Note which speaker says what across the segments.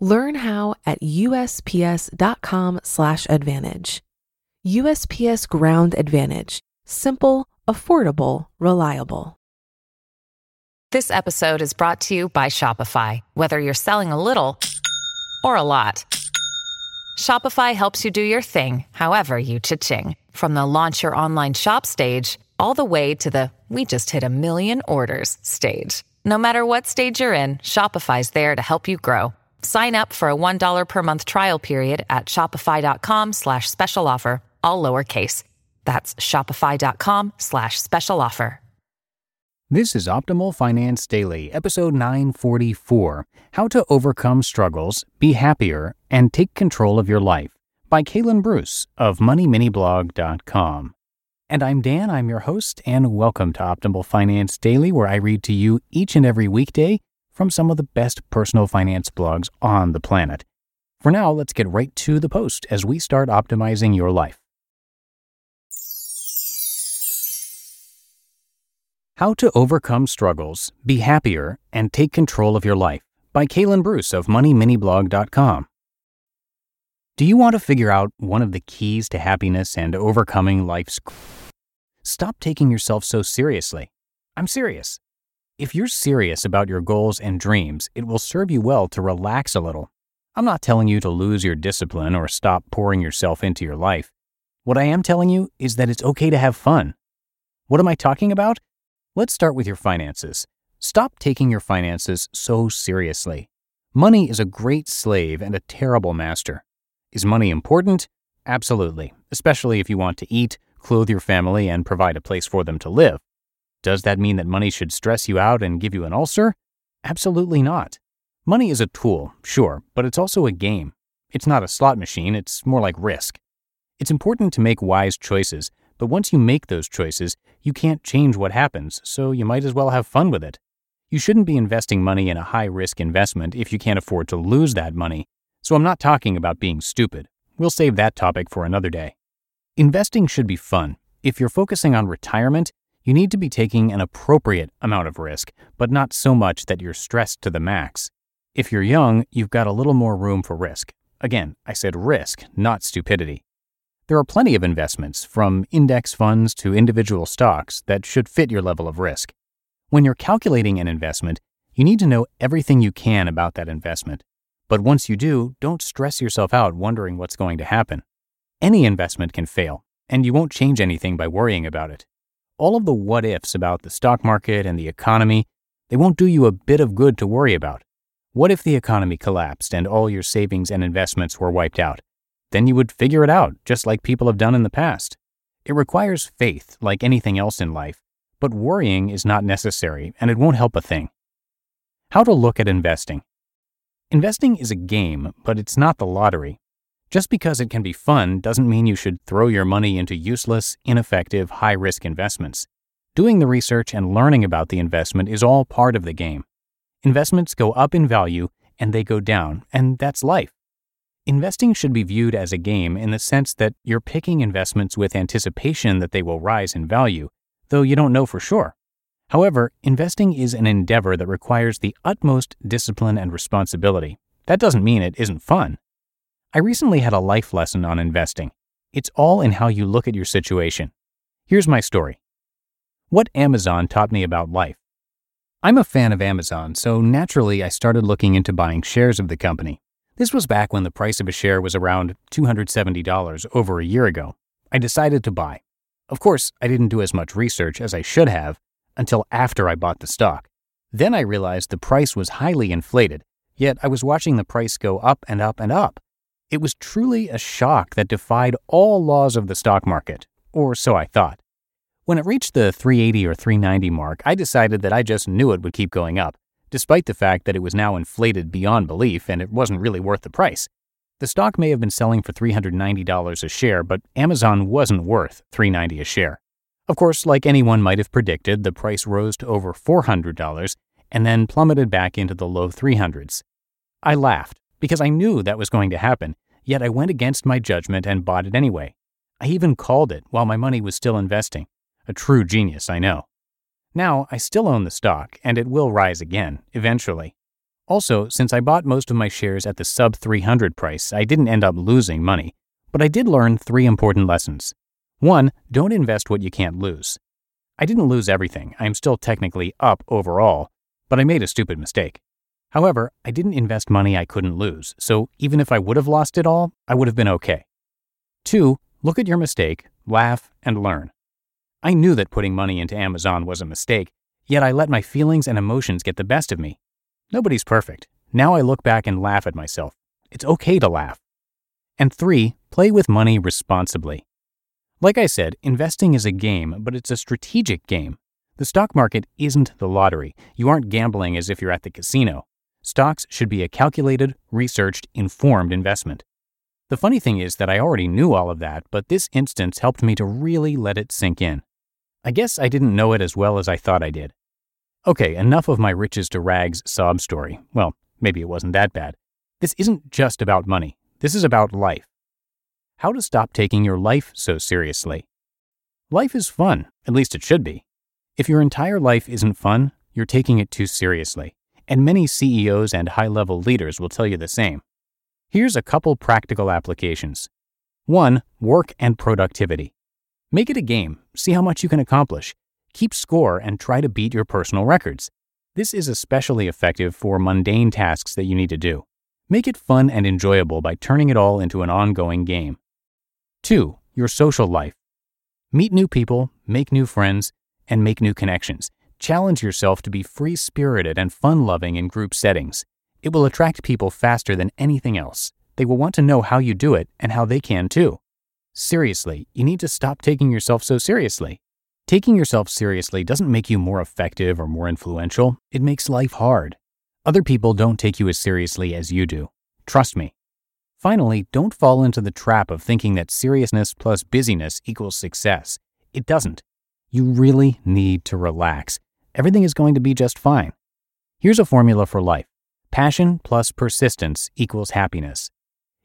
Speaker 1: Learn how at usps.com/advantage. USPS Ground Advantage: simple, affordable, reliable.
Speaker 2: This episode is brought to you by Shopify. Whether you're selling a little or a lot, Shopify helps you do your thing, however you cha-ching. From the launch your online shop stage all the way to the we just hit a million orders stage. No matter what stage you're in, Shopify's there to help you grow. Sign up for a $1 per month trial period at shopify.com slash special offer, all lowercase. That's shopify.com slash special offer.
Speaker 3: This is Optimal Finance Daily, episode 944 How to Overcome Struggles, Be Happier, and Take Control of Your Life by Kalen Bruce of MoneyMiniBlog.com. And I'm Dan, I'm your host, and welcome to Optimal Finance Daily, where I read to you each and every weekday from some of the best personal finance blogs on the planet. For now, let's get right to the post as we start optimizing your life. How to Overcome Struggles, Be Happier, and Take Control of Your Life by Kalen Bruce of MoneyMiniBlog.com. Do you want to figure out one of the keys to happiness and overcoming life's. Stop taking yourself so seriously. I'm serious. If you're serious about your goals and dreams, it will serve you well to relax a little. I'm not telling you to lose your discipline or stop pouring yourself into your life. What I am telling you is that it's okay to have fun. What am I talking about? Let's start with your finances. Stop taking your finances so seriously. Money is a great slave and a terrible master. Is money important? Absolutely, especially if you want to eat, clothe your family, and provide a place for them to live. Does that mean that money should stress you out and give you an ulcer? Absolutely not. Money is a tool, sure, but it's also a game. It's not a slot machine, it's more like risk. It's important to make wise choices, but once you make those choices, you can't change what happens, so you might as well have fun with it. You shouldn't be investing money in a high risk investment if you can't afford to lose that money. So I'm not talking about being stupid. We'll save that topic for another day. Investing should be fun. If you're focusing on retirement, you need to be taking an appropriate amount of risk, but not so much that you're stressed to the max. If you're young, you've got a little more room for risk. Again, I said risk, not stupidity. There are plenty of investments, from index funds to individual stocks, that should fit your level of risk. When you're calculating an investment, you need to know everything you can about that investment. But once you do, don't stress yourself out wondering what's going to happen. Any investment can fail, and you won't change anything by worrying about it all of the what ifs about the stock market and the economy, they won't do you a bit of good to worry about. What if the economy collapsed and all your savings and investments were wiped out? Then you would figure it out, just like people have done in the past. It requires faith, like anything else in life, but worrying is not necessary and it won't help a thing. How to look at investing. Investing is a game, but it's not the lottery. Just because it can be fun doesn't mean you should throw your money into useless, ineffective, high risk investments. Doing the research and learning about the investment is all part of the game. Investments go up in value and they go down, and that's life. Investing should be viewed as a game in the sense that you're picking investments with anticipation that they will rise in value, though you don't know for sure. However, investing is an endeavor that requires the utmost discipline and responsibility. That doesn't mean it isn't fun. I recently had a life lesson on investing. It's all in how you look at your situation. Here's my story. What Amazon taught me about life. I'm a fan of Amazon, so naturally I started looking into buying shares of the company. This was back when the price of a share was around $270 over a year ago. I decided to buy. Of course, I didn't do as much research as I should have until after I bought the stock. Then I realized the price was highly inflated, yet I was watching the price go up and up and up. It was truly a shock that defied all laws of the stock market, or so I thought. When it reached the 380 or 390 mark, I decided that I just knew it would keep going up. despite the fact that it was now inflated beyond belief and it wasn't really worth the price. The stock may have been selling for $390 a share, but Amazon wasn't worth 390 a share. Of course, like anyone might have predicted, the price rose to over $400 and then plummeted back into the low 300s. I laughed because I knew that was going to happen, yet I went against my judgment and bought it anyway. I even called it while my money was still investing. A true genius, I know. Now, I still own the stock, and it will rise again, eventually. Also, since I bought most of my shares at the sub 300 price, I didn't end up losing money, but I did learn three important lessons. One, don't invest what you can't lose. I didn't lose everything, I am still technically up overall, but I made a stupid mistake. However, I didn't invest money I couldn't lose, so even if I would have lost it all, I would have been okay. Two, look at your mistake, laugh, and learn. I knew that putting money into Amazon was a mistake, yet I let my feelings and emotions get the best of me. Nobody's perfect. Now I look back and laugh at myself. It's okay to laugh. And three, play with money responsibly. Like I said, investing is a game, but it's a strategic game. The stock market isn't the lottery. You aren't gambling as if you're at the casino. Stocks should be a calculated, researched, informed investment. The funny thing is that I already knew all of that, but this instance helped me to really let it sink in. I guess I didn't know it as well as I thought I did. Okay, enough of my riches to rags sob story. Well, maybe it wasn't that bad. This isn't just about money, this is about life. How to stop taking your life so seriously. Life is fun, at least it should be. If your entire life isn't fun, you're taking it too seriously, and many CEOs and high level leaders will tell you the same. Here's a couple practical applications. 1. Work and productivity. Make it a game, see how much you can accomplish. Keep score and try to beat your personal records. This is especially effective for mundane tasks that you need to do. Make it fun and enjoyable by turning it all into an ongoing game. 2. Your social life. Meet new people, make new friends, and make new connections. Challenge yourself to be free spirited and fun loving in group settings. It will attract people faster than anything else. They will want to know how you do it and how they can too. Seriously, you need to stop taking yourself so seriously. Taking yourself seriously doesn't make you more effective or more influential, it makes life hard. Other people don't take you as seriously as you do. Trust me. Finally, don't fall into the trap of thinking that seriousness plus busyness equals success. It doesn't. You really need to relax. Everything is going to be just fine. Here's a formula for life passion plus persistence equals happiness.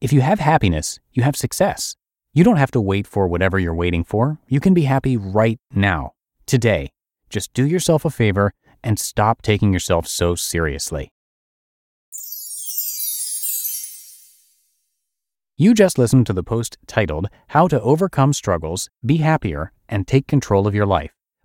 Speaker 3: If you have happiness, you have success. You don't have to wait for whatever you're waiting for. You can be happy right now, today. Just do yourself a favor and stop taking yourself so seriously. You just listened to the post titled How to Overcome Struggles, Be Happier, and Take Control of Your Life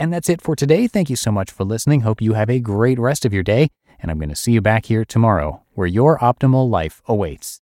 Speaker 3: And that's it for today. Thank you so much for listening. Hope you have a great rest of your day. And I'm going to see you back here tomorrow where your optimal life awaits.